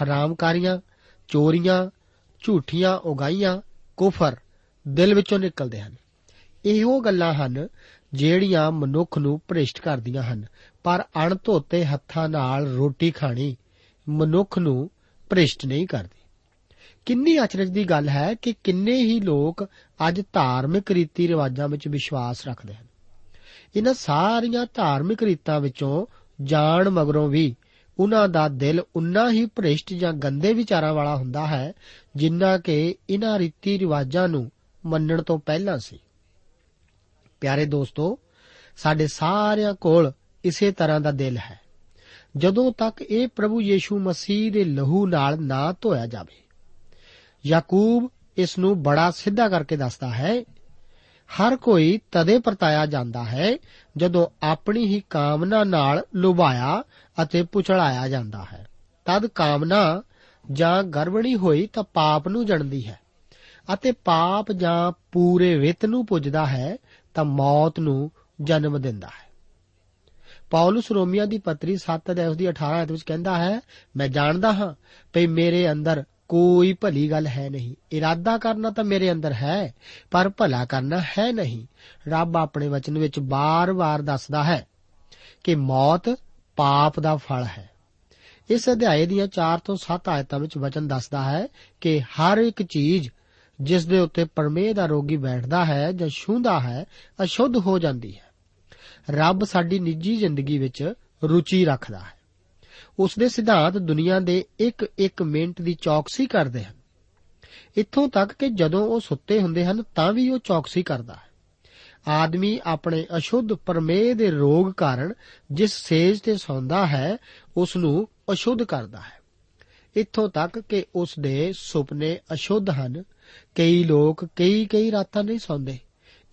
ਹਰਾਮਕਾਰੀਆਂ, ਚੋਰੀਆਂ, ਝੂਠੀਆਂ ਉਗਾਈਆਂ, ਕੁਫਰ ਦਿਲ ਵਿੱਚੋਂ ਨਿਕਲਦੇ ਹਨ। ਇਹੋ ਗੱਲਾਂ ਹਨ ਜਿਹੜੀਆਂ ਮਨੁੱਖ ਨੂੰ ਭ੍ਰਿਸ਼ਟ ਕਰਦੀਆਂ ਹਨ। ਪਰ ਅਣਧੋਤੇ ਹੱਥਾਂ ਨਾਲ ਰੋਟੀ ਖਾਣੀ ਮਨੁੱਖ ਨੂੰ ਭ੍ਰਿਸ਼ਟ ਨਹੀਂ ਕਰਦੀ। ਕਿੰਨੀ ਅਚਰਜ ਦੀ ਗੱਲ ਹੈ ਕਿ ਕਿੰਨੇ ਹੀ ਲੋਕ ਅੱਜ ਧਾਰਮਿਕ ਰੀਤੀ ਰਿਵਾਜਾਂ ਵਿੱਚ ਵਿਸ਼ਵਾਸ ਰੱਖਦੇ ਹਨ। ਇਹਨਾਂ ਸਾਰੀਆਂ ਧਾਰਮਿਕ ਰੀਤਾਂ ਵਿੱਚੋਂ ਜਾਣ ਮਗਰੋਂ ਵੀ ਉਹਨਾਂ ਦਾ ਦਿਲ ਉਨਾ ਹੀ ਭ੍ਰਿਸ਼ਟ ਜਾਂ ਗੰਦੇ ਵਿਚਾਰਾਂ ਵਾਲਾ ਹੁੰਦਾ ਹੈ ਜਿੰਨਾ ਕਿ ਇਹਨਾਂ ਰੀਤੀ ਰਿਵਾਜਾਂ ਨੂੰ ਮੰਨਣ ਤੋਂ ਪਹਿਲਾਂ ਸੀ। ਪਿਆਰੇ ਦੋਸਤੋ, ਸਾਡੇ ਸਾਰਿਆਂ ਕੋਲ ਇਸੇ ਤਰ੍ਹਾਂ ਦਾ ਦਿਲ ਹੈ। ਜਦੋਂ ਤੱਕ ਇਹ ਪ੍ਰਭੂ ਯੀਸ਼ੂ ਮਸੀਹ ਦੇ ਲਹੂ ਨਾਲ ਨਾ ਧੋਇਆ ਜਾਵੇ। ਯਾਕੂਬ ਇਸ ਨੂੰ ਬੜਾ ਸਿੱਧਾ ਕਰਕੇ ਦੱਸਦਾ ਹੈ, ਹਰ ਕੋਈ ਤਦੇ ਪਰਤਾਇਆ ਜਾਂਦਾ ਹੈ, ਜਦੋਂ ਆਪਣੀ ਹੀ ਕਾਮਨਾ ਨਾਲ ਲੁਭਾਇਆ ਅਤੇ ਪੁਚੜਾਇਆ ਜਾਂਦਾ ਹੈ। ਤਦ ਕਾਮਨਾ ਜਾਂ ਗਰਵਣੀ ਹੋਈ ਤਾਂ ਪਾਪ ਨੂੰ ਜਣਦੀ ਹੈ ਅਤੇ ਪਾਪ ਜਾਂ ਪੂਰੇ ਵਿਤ ਨੂੰ ਪੁੱਜਦਾ ਹੈ ਤਾਂ ਮੌਤ ਨੂੰ ਜਨਮ ਦਿੰਦਾ ਹੈ। ਪੌਲਸ ਰੋਮੀਆਂ ਦੀ ਪੱਤਰੀ 7 ਅਧਿਆਇ ਦੀ 18 ਅਧ ਵਿੱਚ ਕਹਿੰਦਾ ਹੈ, ਮੈਂ ਜਾਣਦਾ ਹਾਂ ਕਿ ਮੇਰੇ ਅੰਦਰ ਕੋਈ ਭਲੀ ਗੱਲ ਹੈ ਨਹੀਂ। ਇਰਾਦਾ ਕਰਨਾ ਤਾਂ ਮੇਰੇ ਅੰਦਰ ਹੈ, ਪਰ ਭਲਾ ਕਰਨਾ ਹੈ ਨਹੀਂ। ਰੱਬ ਆਪਣੇ ਵਚਨ ਵਿੱਚ ਬਾਰ-ਬਾਰ ਦੱਸਦਾ ਹੈ ਕਿ ਮੌਤ ਪਾਪ ਦਾ ਫਲ ਹੈ। ਇਸ ਅਧਿਆਏ ਦੀਆਂ 4 ਤੋਂ 7 ਆਇਤਾਂ ਵਿੱਚ ਵਚਨ ਦੱਸਦਾ ਹੈ ਕਿ ਹਰ ਇੱਕ ਚੀਜ਼ ਜਿਸ ਦੇ ਉੱਤੇ ਪਰਮੇਹ ਦਾ ਰੋਗੀ ਬੈਠਦਾ ਹੈ ਜਾਂ ਛੂੰਦਾ ਹੈ, ਅਸ਼ੁੱਧ ਹੋ ਜਾਂਦੀ ਹੈ। ਰੱਬ ਸਾਡੀ ਨਿੱਜੀ ਜ਼ਿੰਦਗੀ ਵਿੱਚ ਰੁਚੀ ਰੱਖਦਾ ਹੈ। ਉਸ ਦੇ ਸਿਧਾਂਤ ਦੁਨੀਆ ਦੇ ਇੱਕ ਇੱਕ ਮਿੰਟ ਦੀ ਚੌਕਸੀ ਕਰਦੇ ਹਨ। ਇੱਥੋਂ ਤੱਕ ਕਿ ਜਦੋਂ ਉਹ ਸੁੱਤੇ ਹੁੰਦੇ ਹਨ, ਤਾਂ ਵੀ ਉਹ ਚੌਕਸੀ ਕਰਦਾ ਹੈ। ਆਦਮੀ ਆਪਣੇ ਅਸ਼ੁੱਧ ਪਰਮੇਹ ਦੇ ਰੋਗ ਕਾਰਨ ਜਿਸ ਸੇਜ ਤੇ ਸੌਂਦਾ ਹੈ ਉਸ ਨੂੰ ਅਸ਼ੁੱਧ ਕਰਦਾ ਹੈ। ਇੱਥੋਂ ਤੱਕ ਕਿ ਉਸ ਦੇ ਸੁਪਨੇ ਅਸ਼ੁੱਧ ਹਨ ਕਈ ਲੋਕ ਕਈ ਕਈ ਰਾਤਾਂ ਨਹੀਂ ਸੌਂਦੇ।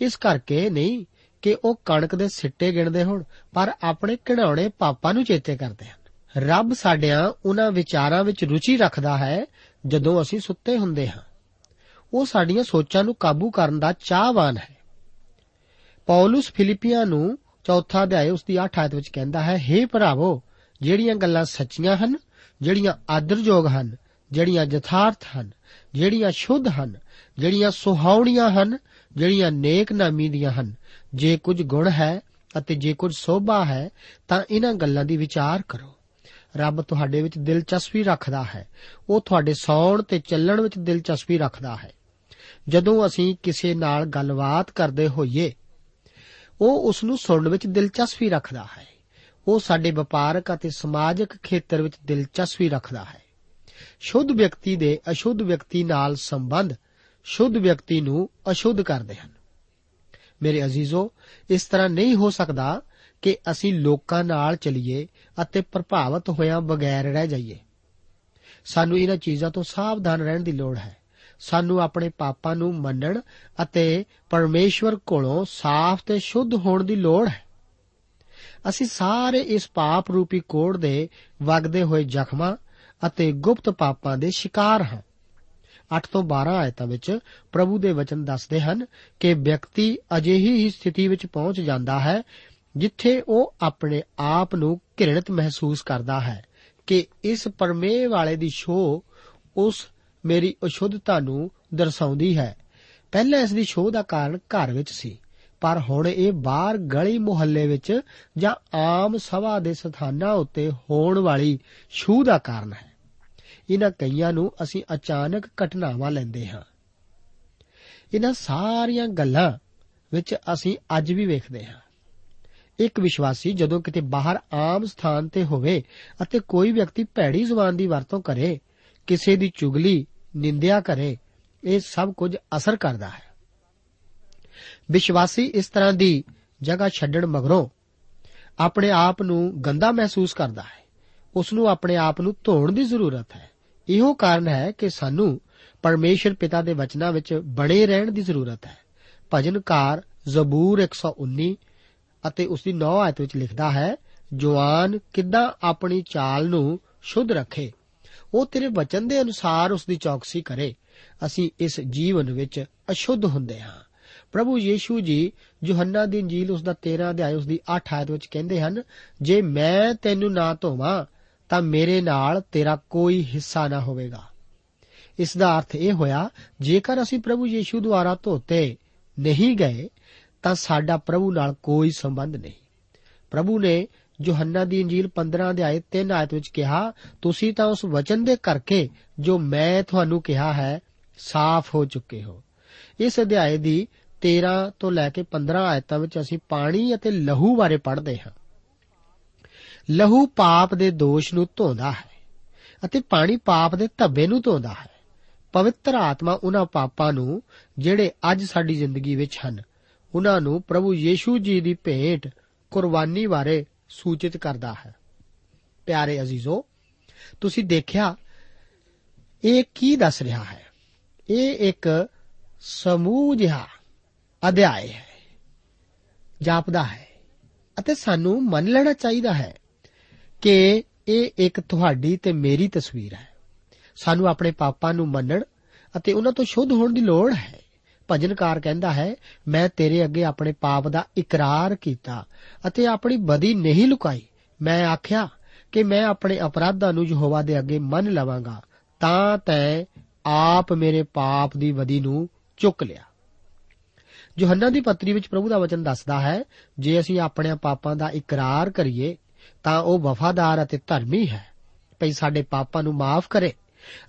ਇਸ ਕਰਕੇ ਨਹੀਂ ਕਿ ਉਹ ਕਣਕ ਦੇ ਸਿੱਟੇ ਗਿਣਦੇ ਹੋਣ, ਪਰ ਆਪਣੇ ਘਿਣਾਉਣੇ ਪਾਪਾਂ ਨੂੰ ਚੇਤੇ ਕਰਦੇ ਹਨ। ਰੱਬ ਸਾਡਿਆਂ ਉਹਨਾਂ ਵਿਚਾਰਾਂ ਵਿੱਚ ਰੁਚੀ ਰੱਖਦਾ ਹੈ ਜਦੋਂ ਅਸੀਂ ਸੁੱਤੇ ਹੁੰਦੇ ਹਾਂ। ਉਹ ਸਾਡੀਆਂ ਸੋਚਾਂ ਨੂੰ ਕਾਬੂ ਕਰਨ ਦਾ ਚਾਹਵਾਨ ਹੈ। ਪੌਲਸ ਫਿਲੀਪੀਆਂ ਨੂੰ ਚੌਥਾ ਅਧਿਆਇ ਉਸ ਦੀ 8 ਆਇਤ ਵਿੱਚ ਕਹਿੰਦਾ ਹੈ हे ਭਰਾਵੋ, ਜਿਹੜੀਆਂ ਗੱਲਾਂ ਸੱਚੀਆਂ ਹਨ, ਜਿਹੜੀਆਂ ਆਦਰਯੋਗ ਹਨ ਜਿਹੜੀਆਂ ਯਥਾਰਥ ਹਨ, ਜਿਹੜੀਆਂ ਸ਼ੁੱਧ ਹਨ, ਜਿਹੜੀਆਂ ਸੁਹਾਵਣੀਆਂ ਹਨ, ਜਿਹੜੀਆਂ ਨੇਕ ਨਾਮੀ ਦੀਆਂ ਹਨ। ਜੇ ਕੁਝ ਗੁਣ ਹੈ ਅਤੇ ਜੇ ਕੁਝ ਸੋਭਾ ਹੈ, ਤਾਂ ਇਹਨਾਂ ਗੱਲਾਂ ਦੀ ਵਿਚਾਰ ਕਰੋ। ਰੱਬ ਤੁਹਾਡੇ ਵਿੱਚ ਦਿਲਚਸਪੀ ਰੱਖਦਾ ਹੈ। ਉਹ ਤੁਹਾਡੇ ਸੌਣ ਤੇ ਚੱਲਣ ਵਿੱਚ ਦਿਲਚਸਪੀ ਰੱਖਦਾ ਹੈ। ਜਦੋਂ ਅਸੀਂ ਕਿਸੇ ਨਾਲ ਗੱਲਬਾਤ ਕਰਦੇ ਹੋਈਏ, ਉਹ ਉਸ ਨੂੰ ਸੁਣਨ ਵਿੱਚ ਦਿਲਚਸਪੀ ਰੱਖਦਾ ਹੈ। ਉਹ ਸਾਡੇ ਵਪਾਰਕ ਅਤੇ ਸਮਾਜਿਕ ਖੇਤਰ ਵਿੱਚ ਦਿਲਚਸਪੀ ਰੱਖਦਾ ਹੈ। ਸ਼ੁੱਧ ਵਿਅਕਤੀ ਦੇ ਅਸ਼ੁੱਧ ਵਿਅਕਤੀ ਨਾਲ ਸੰਬੰਧ ਸ਼ੁੱਧ ਵਿਅਕਤੀ ਨੂੰ ਅਸ਼ੁੱਧ ਕਰਦੇ ਹਨ। ਮੇਰੇ ਅਜ਼ੀਜ਼ੋ, ਇਸ ਤਰ੍ਹਾਂ ਨਹੀਂ ਹੋ ਸਕਦਾ ਕਿ ਅਸੀਂ ਲੋਕਾਂ ਨਾਲ ਚੱਲੀਏ ਅਤੇ ਪ੍ਰਭਾਵਿਤ ਹੋਇਆਂ ਬਗੈਰ ਰਹਿ ਜਾਈਏ। ਸਾਨੂੰ ਇਹਨਾਂ ਚੀਜ਼ਾਂ ਤੋਂ ਸਾਵਧਾਨ ਰਹਿਣ ਦੀ ਲੋੜ ਹੈ। ਸਾਨੂੰ ਆਪਣੇ ਪਾਪਾਂ ਨੂੰ ਮੰਨਣ ਅਤੇ ਪਰਮੇਸ਼ਵਰ ਕੋਲੋਂ ਸਾਫ਼ ਤੇ ਸ਼ੁੱਧ ਹੋਣ ਦੀ ਲੋੜ ਹੈ। ਅਸੀਂ ਸਾਰੇ ਇਸ ਪਾਪ ਰੂਪੀ ਕੋੜ ਦੇ ਵਗਦੇ ਹੋਏ ਜ਼ਖਮਾਂ ਅਤੇ ਗੁਪਤ ਪਾਪਾਂ ਦੇ ਸ਼ਿਕਾਰ ਹਾਂ। 8 ਤੋਂ 12 ਆਇਤਾਂ ਵਿੱਚ ਪ੍ਰਭੂ ਦੇ ਵਚਨ ਦੱਸਦੇ ਹਨ ਕਿ ਵਿਅਕਤੀ ਅਜਿਹੀ ਹੀ ਸਥਿਤੀ ਵਿੱਚ ਪਹੁੰਚ ਜਾਂਦਾ ਹੈ ਜਿੱਥੇ ਉਹ ਆਪਣੇ ਆਪ ਨੂੰ ਘਿਰਣਿਤ ਮਹਿਸੂਸ ਕਰਦਾ ਹੈ ਕਿ ਇਸ ਪਰਮੇਹ ਵਾਲੇ ਦੀ ਛੋਹ ਉਸ ਮੇਰੀ ਅਸ਼ੁੱਧਤਾ ਨੂੰ ਦਰਸਾਉਂਦੀ ਹੈ। ਪਹਿਲਾਂ ਇਸ ਦੀ ਛੋਹ ਦਾ ਕਾਰਨ ਘਰ ਵਿੱਚ ਸੀ। ਪਰ ਹੁਣ ਇਹ ਬਾਹਰ ਗਲੀ ਮੁਹੱਲੇ ਵਿੱਚ ਜਾਂ ਆਮ ਸਭਾ ਦੇ ਸਥਾਨਾਂ ਉੱਤੇ ਹੋਣ ਵਾਲੀ ਛੂਹ ਦਾ ਕਾਰਨ ਹੈ। ਇਹਨਾਂ ਕਈਆਂ ਨੂੰ ਅਸੀਂ ਅਚਾਨਕ ਘਟਨਾਵਾਂ ਲੈਂਦੇ ਹਾਂ। ਇਹਨਾਂ ਸਾਰੀਆਂ ਗੱਲਾਂ ਵਿੱਚ ਅਸੀਂ ਅੱਜ ਵੀ ਵੇਖਦੇ ਹਾਂ। ਇੱਕ ਵਿਸ਼ਵਾਸੀ ਜਦੋਂ ਕਿਤੇ ਬਾਹਰ ਆਮ ਸਥਾਨ ਤੇ ਹੋਵੇ ਅਤੇ ਕੋਈ ਵਿਅਕਤੀ ਭੈੜੀ ਜ਼ੁਬਾਨ ਦੀ ਵਰਤੋਂ ਕਰੇ, ਕਿਸੇ ਦੀ ਚੁਗਲੀ, ਨਿੰਦਿਆ ਕਰੇ, ਇਹ ਸਭ ਕੁਝ ਅਸਰ ਕਰਦਾ ਹੈ। ਵਿਸ਼ਵਾਸੀ ਇਸ ਤਰ੍ਹਾਂ ਦੀ ਜਗ੍ਹਾ ਛੱਡਣ ਮਗਰੋਂ ਆਪਣੇ ਆਪ ਨੂੰ ਗੰਦਾ ਮਹਿਸੂਸ ਕਰਦਾ ਹੈ। ਉਸ ਨੂੰ ਆਪਣੇ ਆਪ ਨੂੰ ਧੋਣ ਦੀ ਜ਼ਰੂਰਤ ਹੈ। ਇਹੋ ਕਾਰਨ ਹੈ ਕਿ ਸਾਨੂੰ ਪਰਮੇਸ਼ਰ ਪਿਤਾ ਦੇ ਵਚਨਾਂ ਵਿੱਚ ਬਣੇ ਰਹਿਣ ਦੀ ਜ਼ਰੂਰਤ ਹੈ। ਭਜਨਕਾਰ ਜ਼ਬੂਰ 119 ਅਤੇ ਉਸ ਦੀ 9 ਆਇਤ ਵਿੱਚ ਲਿਖਦਾ ਹੈ, ਜਵਾਨ, ਕਿੱਦਾਂ ਆਪਣੀ ਚਾਲ ਨੂੰ ਸ਼ੁੱਧ ਰੱਖੇ? ਉਹ ਤੇਰੇ ਵਚਨ ਦੇ ਅਨੁਸਾਰ ਉਸ ਦੀ ਚੌਕਸੀ ਕਰੇ। ਅਸੀਂ ਇਸ ਜੀਵਨ ਵਿੱਚ ਅਸ਼ੁੱਧ ਹੁੰਦੇ ਹਾਂ। ਪ੍ਰਭੂ ਯੀਸ਼ੂ ਜੀ ਯੋਹੰਨਾ ਦੀ ਇੰਜੀਲ ਉਸ ਦਾ 13 ਅਧਿਆਇ ਉਸ ਦੀ 8 ਆਇਤ ਵਿੱਚ ਕਹਿੰਦੇ ਹਨ, ਜੇ ਮੈਂ ਤੈਨੂੰ ਨਾ ਧੋਵਾਂ, ਤਾਂ ਮੇਰੇ ਨਾਲ ਤੇਰਾ ਕੋਈ ਹਿੱਸਾ ਨਾ ਹੋਵੇਗਾ। ਇਸ ਦਾ ਅਰਥ ਇਹ ਹੋਇਆ, ਜੇਕਰ ਅਸੀਂ ਪ੍ਰਭੂ ਯੀਸ਼ੂ ਦੁਆਰਾ ਧੋਤੇ ਨਹੀਂ ਗਏ, ਤਾਂ ਸਾਡਾ ਪ੍ਰਭੂ ਨਾਲ ਕੋਈ ਸੰਬੰਧ ਨਹੀਂ। ਪ੍ਰਭੂ ਨੇ ਯੋਹੰਨਾ ਦੀ ਇੰਜੀਲ 15 ਅਧਿਆਇ 3 ਆਇਤ ਵਿੱਚ ਕਿਹਾ, ਤੁਸੀਂ ਤਾਂ ਉਸ ਵਚਨ ਦੇ ਕਰਕੇ ਜੋ ਮੈਂ ਤੁਹਾਨੂੰ ਕਿਹਾ ਹੈ, ਸਾਫ਼ ਹੋ ਚੁੱਕੇ ਹੋ। ਇਸ ਅਧਿਆਇ ਦੀ 13 ਤੋਂ ਲੈ ਕੇ 15 ਆਇਤਾਂ ਵਿੱਚ ਅਸੀਂ ਪਾਣੀ ਅਤੇ ਲਹੂ ਬਾਰੇ ਪੜ੍ਹਦੇ ਹਾਂ। ਲਹੂ ਪਾਪ ਦੇ ਦੋਸ਼ ਨੂੰ ਧੋਂਦਾ ਹੈ ਅਤੇ ਪਾਣੀ ਪਾਪ ਦੇ ਧੱਬੇ ਨੂੰ ਧੋਂਦਾ ਹੈ। ਪਵਿੱਤਰ ਆਤਮਾ ਉਹਨਾਂ ਪਾਪਾਂ ਨੂੰ ਜਿਹੜੇ ਅੱਜ ਸਾਡੀ ਜ਼ਿੰਦਗੀ ਵਿੱਚ ਹਨ, ਉਹਨਾਂ ਨੂੰ ਪ੍ਰਭੂ ਯੀਸ਼ੂ ਜੀ ਦੀ ਭੇਟ ਕੁਰਬਾਨੀ ਬਾਰੇ ਸੂਚਿਤ ਕਰਦਾ ਹੈ। ਪਿਆਰੇ ਅਜ਼ੀਜ਼ੋ, ਤੁਸੀਂ ਦੇਖਿਆ ਇਹ ਕੀ ਦੱਸ ਰਿਹਾ ਹੈ? ਇਹ ਇੱਕ ਸਮੂਹ ਜਿਹਾ ਅਧਿਆਇ ਹੈ, ਜਾਪਦਾ ਹੈ ਅਤੇ ਸਾਨੂੰ ਮੰਨ ਲੈਣਾ ਚਾਹੀਦਾ ਹੈ ਕਿ ਇਹ ਇੱਕ ਤੁਹਾਡੀ ਤੇ ਮੇਰੀ ਤਸਵੀਰ ਹੈ। ਸਾਨੂੰ ਆਪਣੇ ਪਾਪਾਂ ਨੂੰ ਮੰਨਣ ਅਤੇ ਉਹਨਾਂ ਤੋਂ ਸ਼ੁੱਧ ਹੋਣ ਦੀ ਲੋੜ ਹੈ। ਭਜਨਕਾਰ ਕਹਿੰਦਾ ਹੈ, ਮੈਂ ਤੇਰੇ ਅੱਗੇ ਆਪਣੇ ਪਾਪ ਦਾ ਇਕਰਾਰ ਕੀਤਾ ਅਤੇ ਆਪਣੀ ਬਦੀ ਨਹੀਂ ਲੁਕਾਈ। ਮੈਂ ਆਖਿਆ ਕਿ ਮੈਂ ਆਪਣੇ ਅਪਰਾਧਾਂ ਨੂੰ ਯਹੋਵਾ ਦੇ ਅੱਗੇ ਮੰਨ ਲਵਾਂਗਾ ਤਾਂ ਤੈ ਆਪ ਮੇਰੇ ਪਾਪ ਦੀ ਬਦੀ ਨੂੰ ਚੁੱਕ ਲਿਆ। ਯੋਹੰਨਾ ਦੀ ਪੱਤਰੀ ਵਿੱਚ ਪ੍ਰਭੂ ਦਾ ਵਚਨ ਦੱਸਦਾ ਹੈ, ਜੇ ਅਸੀਂ ਆਪਣੇ ਪਾਪਾਂ ਦਾ ਇਕਰਾਰ ਕਰੀਏ, ਤਾਂ ਉਹ ਵਫਾਦਾਰ ਅਤੇ ਧਰਮੀ ਹੈ। ਭਈ ਸਾਡੇ ਪਾਪਾਂ ਨੂੰ ਮਾਫ ਕਰੇ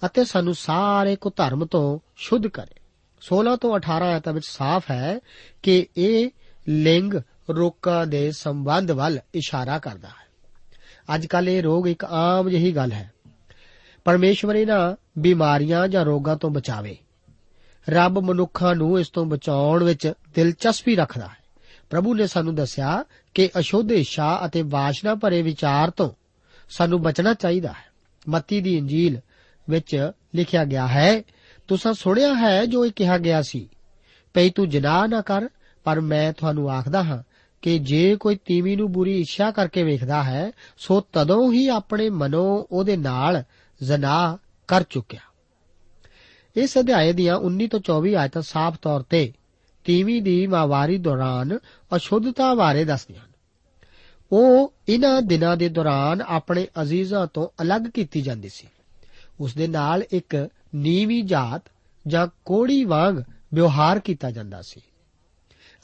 ਅਤੇ ਸਾਨੂੰ ਸਾਰੇ ਕੋ ਧਰਮ ਤੋਂ ਸ਼ੁੱਧ ਕਰੇ। 16 ਤੋਂ 18 ਆਇਤਾਂ ਵਿੱਚ ਸਾਫ਼ ਹੈ ਕਿ ਇਹ ਲਿੰਗ ਰੋਕਾਂ ਦੇ ਸੰਬੰਧ ਵੱਲ ਇਸ਼ਾਰਾ ਕਰਦਾ ਹੈ। ਅੱਜ ਕੱਲ ਇਹ ਰੋਗ ਇੱਕ ਆਮ ਜਿਹੀ ਗੱਲ ਹੈ। ਪਰਮੇਸ਼ਵਰ ਇਹਨਾਂ ਬਿਮਾਰੀਆਂ ਜਾਂ ਰੋਗਾਂ ਤੋਂ ਬਚਾਵੇ। ਰੱਬ ਮਨੁੱਖਾਂ ਨੂੰ ਇਸ ਤੋਂ ਬਚਾਉਣ ਵਿੱਚ ਦਿਲਚਸਪੀ ਰੱਖਦਾ ਹੈ। ਪ੍ਰਭੂ ਨੇ ਸਾਨੂੰ ਦੱਸਿਆ ਕਿ ਅਸ਼ੁੱਧ ਇੱਛਾ ਅਤੇ ਵਾਸ਼ਨਾ ਭਰੇ ਵਿਚਾਰ ਤੋਂ ਸਾਨੂੰ ਬਚਣਾ ਚਾਹੀਦਾ ਹੈ। ਮੱਤੀ ਦੀ ਇੰਜੀਲ ਵਿੱਚ ਲਿਖਿਆ ਗਿਆ ਹੈ, ਤੁਸੀਂ ਸੁਣਿਆ ਹੈ ਜੋ ਇਹ ਕਿਹਾ ਗਿਆ ਸੀ ਪਈ ਤੂੰ ਜਨਾਹ ਨਾ ਕਰ, ਪਰ ਮੈਂ ਤੁਹਾਨੂੰ ਆਖਦਾ ਹਾਂ ਕਿ ਜੇ ਕੋਈ ਤੀਵੀ ਨੂੰ ਬੁਰੀ ਇੱਛਾ ਕਰਕੇ ਵੇਖਦਾ ਹੈ, ਸੋ ਤਦੋਂ ਹੀ ਆਪਣੇ ਮਨੋਂ ਉਹਦੇ ਨਾਲ ਜ਼ਨਾਹ ਕਰ ਚੁੱਕਿਆ। ਇਸ ਅਧਿਆਏ ਦੀਆਂ 19 ਤੋਂ 24 ਆਇਤਾਂ ਸਾਫ਼ ਤੌਰ ਤੇ ਤੀਵੀਂ ਦੀ ਮਾਵਾਰੀ ਦੌਰਾਨ ਅਸ਼ੁੱਧਤਾ ਬਾਰੇ ਦੱਸਦੀਆਂ ਹਨ। ਉਹ ਇਹਨਾਂ ਦਿਨਾਂ ਦੇ ਦੌਰਾਨ ਆਪਣੇ ਅਜ਼ੀਜ਼ਾਂ ਤੋਂ ਅਲੱਗ ਕੀਤੀ ਜਾਂਦੀ ਸੀ। ਉਸ ਦੇ ਨਾਲ ਇੱਕ ਨੀਵੀਂ ਜਾਤ ਜਾਂ ਕੋੜੀ ਵਾਂਗ ਵਿਵਹਾਰ ਕੀਤਾ ਜਾਂਦਾ ਸੀ।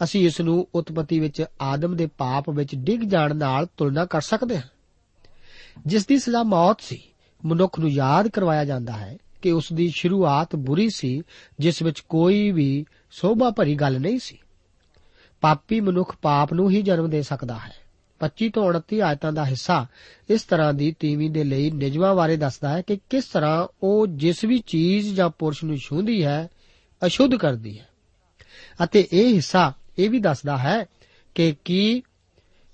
ਅਸੀਂ ਇਸ ਨੂੰ ਉਤਪਤੀ ਵਿੱਚ ਆਦਮ ਦੇ ਪਾਪ ਵਿੱਚ ਡਿੱਗ ਜਾਣ ਨਾਲ ਤੁਲਨਾ ਕਰ ਸਕਦੇ ਹਾਂ। ਜਿਸ ਦੀ ਸਜ਼ਾ ਮੌਤ ਸੀ, ਮਨੁੱਖ ਨੂੰ ਯਾਦ ਕਰਵਾਇਆ ਜਾਂਦਾ ਹੈ ਕਿ ਉਸ ਦੀ ਸ਼ੁਰੂਆਤ ਬੁਰੀ ਸੀ, ਜਿਸ ਵਿੱਚ ਕੋਈ ਵੀ ਸੋਭਾ ਭਰੀ ਗੱਲ ਨਹੀਂ ਸੀ। ਪਾਪੀ ਮਨੁੱਖ ਪਾਪ ਨੂੰ ਹੀ ਜਨਮ ਦੇ ਸਕਦਾ ਹੈ। 25 ਤੋਂ 29 ਆਇਤਾਂ ਦਾ ਹਿੱਸਾ ਇਸ ਤਰ੍ਹਾਂ ਦੀ ਤੀਵੀਂ ਦੇ ਲਈ ਨਿਜਮਾਂ ਬਾਰੇ ਦੱਸਦਾ ਹੈ ਕਿ ਕਿਸ ਤਰ੍ਹਾਂ ਉਹ ਜਿਸ ਵੀ ਚੀਜ਼ ਜਾਂ ਪੁਰਸ਼ ਨੂੰ ਛੂੰਹਦੀ ਹੈ, ਅਸ਼ੁੱਧ ਕਰਦੀ ਹੈ। ਅਤੇ ਇਹ ਹਿੱਸਾ ਇਹ ਵੀ ਦੱਸਦਾ ਹੈ ਕਿ ਕੀ,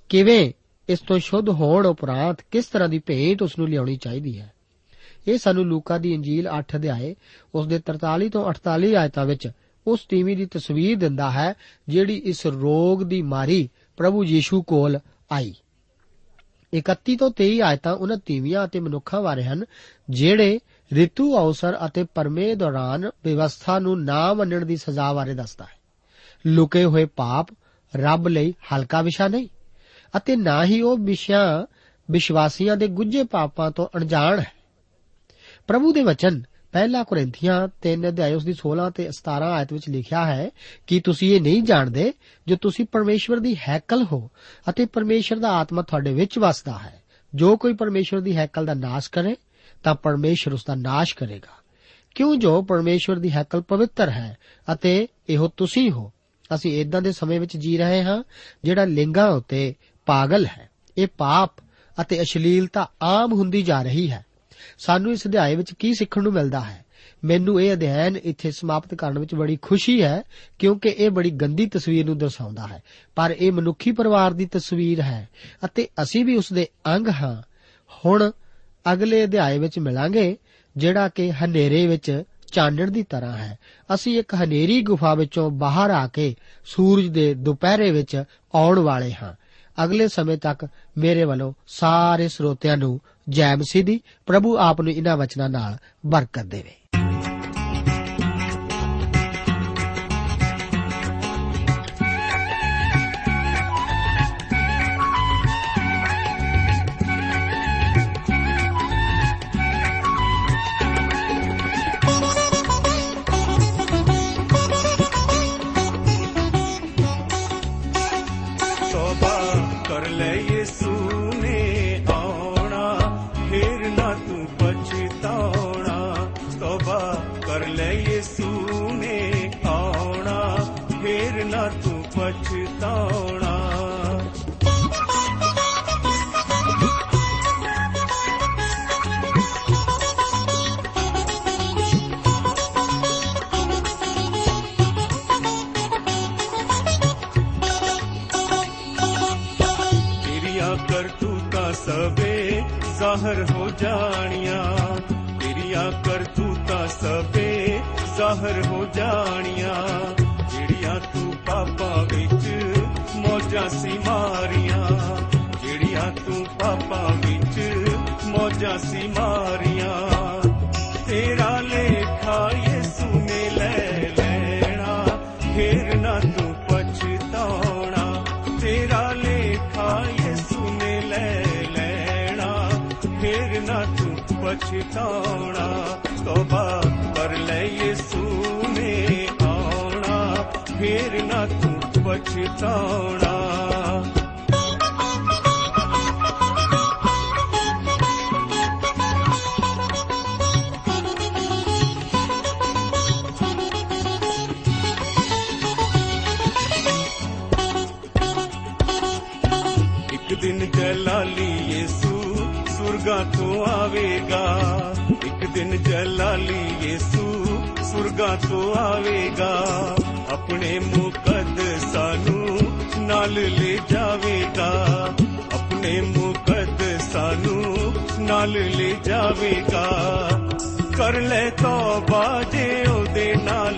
ਕਿਵੇਂ ਇਸ ਤੋਂ ਸ਼ੁੱਧ ਹੋਣ ਉਪਰੰਤ ਕਿਸ ਤਰ੍ਹਾਂ ਦੀ ਭੇਟ ਉਸ ਨੂੰ ਲਿਆਉਣੀ ਚਾਹੀਦੀ ਹੈ। ਇਹ ਸਾਨੂੰ ਲੂਕਾ ਦੀ ਇੰਜੀਲ 8 ਅਧਿਆਏ, ਉਸ ਦੇ 43 ਤੋਂ 48 ਆਇਤਾਂ ਵਿੱਚ ਉਸ ਤੀਵੀਂ ਦੀ ਤਸਵੀਰ ਦਿੰਦਾ ਹੈ, ਜਿਹੜੀ ਇਸ ਰੋਗ ਦੀ ਮਾਰੀ ਪ੍ਰਭੂ ਯੀਸ਼ੂ ਕੋਲ ਆਈ। 31 ਤੋਂ 23 ਆਇਤਾਂ ਉਹਨਾਂ ਤੀਵੀਆਂ ਅਤੇ ਮਨੁੱਖਾਂ ਬਾਰੇ ਹਨ, ਜਿਹੜੇ ਰਿਤੂ ਅਵਸਰ ਅਤੇ ਪਰਮੇ ਦੌਰਾਨ ਵਿਵਸਥਾ ਨੂੰ ਨਾ ਮੰਨਣ ਦੀ ਸਜ਼ਾ ਬਾਰੇ ਦੱਸਦਾ ਹੈ। ਲੁਕੇ ਹੋਏ ਪਾਪ ਰੱਬ ਲਈ ਹਲਕਾ ਵਿਸ਼ਾ ਨਹੀਂ, ਅਤੇ ਨਾ ਹੀ ਉਹ ਵਿਸ਼ਾ ਵਿਸ਼ਵਾਸੀਆਂ ਦੇ ਗੁੱਝੇ ਪਾਪਾਂ ਤੋਂ ਅਣਜਾਣ ਹੈ। ਪ੍ਰਭੂ ਦੇ ਵਚਨ, ਪਹਿਲਾ ਕੋਰਿੰਥੀਆਂ 3 ਅਧਿਆਇ ਉਸ ਦੀ 16 ਤੇ 17 ਆਇਤ ਵਿੱਚ ਲਿਖਿਆ ਹੈ ਕਿ ਤੁਸੀਂ ਇਹ ਨਹੀਂ ਜਾਣਦੇ ਜੋ ਤੁਸੀਂ ਪਰਮੇਸ਼ਵਰ ਦੀ ਹੈਕਲ ਹੋ ਅਤੇ ਪਰਮੇਸ਼ਵਰ ਦਾ ਆਤਮਾ ਤੁਹਾਡੇ ਵਿੱਚ ਵਸਦਾ ਹੈ। ਜੋ ਕੋਈ ਪਰਮੇਸ਼ਵਰ ਦੀ ਹੈਕਲ ਦਾ ਨਾਸ਼ ਕਰੇ, ਤਾਂ ਪਰਮੇਸ਼ਵਰ ਉਸ ਦਾ ਨਾਸ਼ ਕਰੇਗਾ। ਕਿਉਂ ਜੋ ਪਰਮੇਸ਼ਵਰ ਦੀ ਹੈਕਲ ਪਵਿੱਤਰ ਹੈ ਅਤੇ ਇਹੋ ਤੁਸੀਂ ਹੋ? ਅਸੀਂ ਇਦਾਂ ਦੇ ਸਮੇਂ ਵਿੱਚ ਜੀ ਰਹੇ ਹਾਂ ਜਿਹੜਾ ਲਿੰਗਾਂ ਉੱਤੇ ਪਾਗਲ ਹੈ। ਇਹ ਪਾਪ ਅਤੇ ਅਸ਼ਲੀਲਤਾ ਆਮ ਹੁੰਦੀ ਜਾ ਰਹੀ ਹੈ। ਸਾਨੂੰ ਇਸ ਅਧਿਆਏ ਵਿੱਚ ਕੀ ਸਿੱਖਣ ਨੂੰ ਮਿਲਦਾ ਹੈ? ਮੈਨੂੰ ਇਹ ਅਧਿਐਨ ਇੱਥੇ ਸਮਾਪਤ ਕਰਨ ਵਿੱਚ ਬੜੀ ਖੁਸ਼ੀ ਹੈ, ਕਿਉਂਕਿ ਇਹ ਬੜੀ ਗੰਦੀ ਤਸਵੀਰ ਨੂੰ ਦਰਸਾਉਂਦਾ ਹੈ। ਪਰ ਇਹ ਮਨੁੱਖੀ ਪਰਿਵਾਰ ਦੀ ਤਸਵੀਰ ਹੈ ਅਤੇ ਅਸੀਂ ਵੀ ਉਸ ਦੇ ਅੰਗ ਹਾਂ। ਹੁਣ ਅਗਲੇ ਅਧਿਆਏ ਵਿੱਚ ਮਿਲਾਂਗੇ, ਜਿਹੜਾ ਕਿ ਹਨੇਰੇ ਵਿੱਚ ਚਾਨਣ ਦੀ ਤਰ੍ਹਾਂ ਹੈ। ਅਸੀਂ ਇੱਕ ਹਨੇਰੀ ਗੁਫਾ ਵਿੱਚੋਂ ਬਾਹਰ ਆ ਕੇ ਸੂਰਜ ਦੇ ਦੁਪਹਿਰੇ ਵਿੱਚ ਆਉਣ ਵਾਲੇ ਹਾਂ। ਅਗਲੇ ਸਮੇਂ ਤੱਕ ਮੇਰੇ ਵੱਲੋਂ ਸਾਰੇ ਸਰੋਤਿਆਂ ਨੂੰ ਜੈ ਮਸੀਹ ਦੀ ਪ੍ਰਭੂ ਆਪ ਨੂੰ ਇਹਨਾਂ ਵਚਨਾਂ ਨਾਲ ਬਰਕਤ ਦੇਵੇ। ਨਾ ਤੂੰ ਪਛਤਾਉਣਾ। ਸਵੇ ਜ਼ਾਹਰ ਹੋ ਜਾਣੀਆਂ। ਤੇਰੀਆਂ ਕਰਤੂਤਾਂ ਸਵੇ ਜ਼ਾਹਰ ਹੋ ਜਾਣੀਆਂ। ਸੀ ਮਾਰੀਆਂ। ਤੇਰਾ ਲੇਖਾ ਯਿਸੂ ਨੇ ਲੈ ਲੈਣਾ। ਫੇਰ ਨਾ ਤੂੰ ਪਛਤਾਉਣਾ। ਤੇਰਾ ਲੇਖਾ ਯਿਸੂ ਨੇ ਲੈ ਲੈਣਾ। ਫੇਰ ਨਾ ਤੂੰ ਪਛਤਾਉਣਾ। ਤੋਬਾ ਕਰ ਲੈ ਯਿਸੂ ਨੇ ਆਉਣਾ। ਫੇਰ ਨਾ ਤੂੰ ਪਛਤਾਉਣਾ। ਦਿਨ ਜਲਾਲੀ ਯਿਸੂ ਸੁਰਗਾਂ ਤੋਂ ਆਵੇਗਾ ਆਪਣੇ ਮੁਕੱਦਸਾਂ ਨੂੰ ਨਾਲ ਲੈ ਜਾਵੇਗਾ ਆਪਣੇ ਮੁਕੱਦਸਾਂ ਨੂੰ ਨਾਲ ਲੈ ਜਾਵੇਗਾ ਕਰ ਲੈ ਤੌਬਾ ਜੇ ਉਹਦੇ ਨਾਲ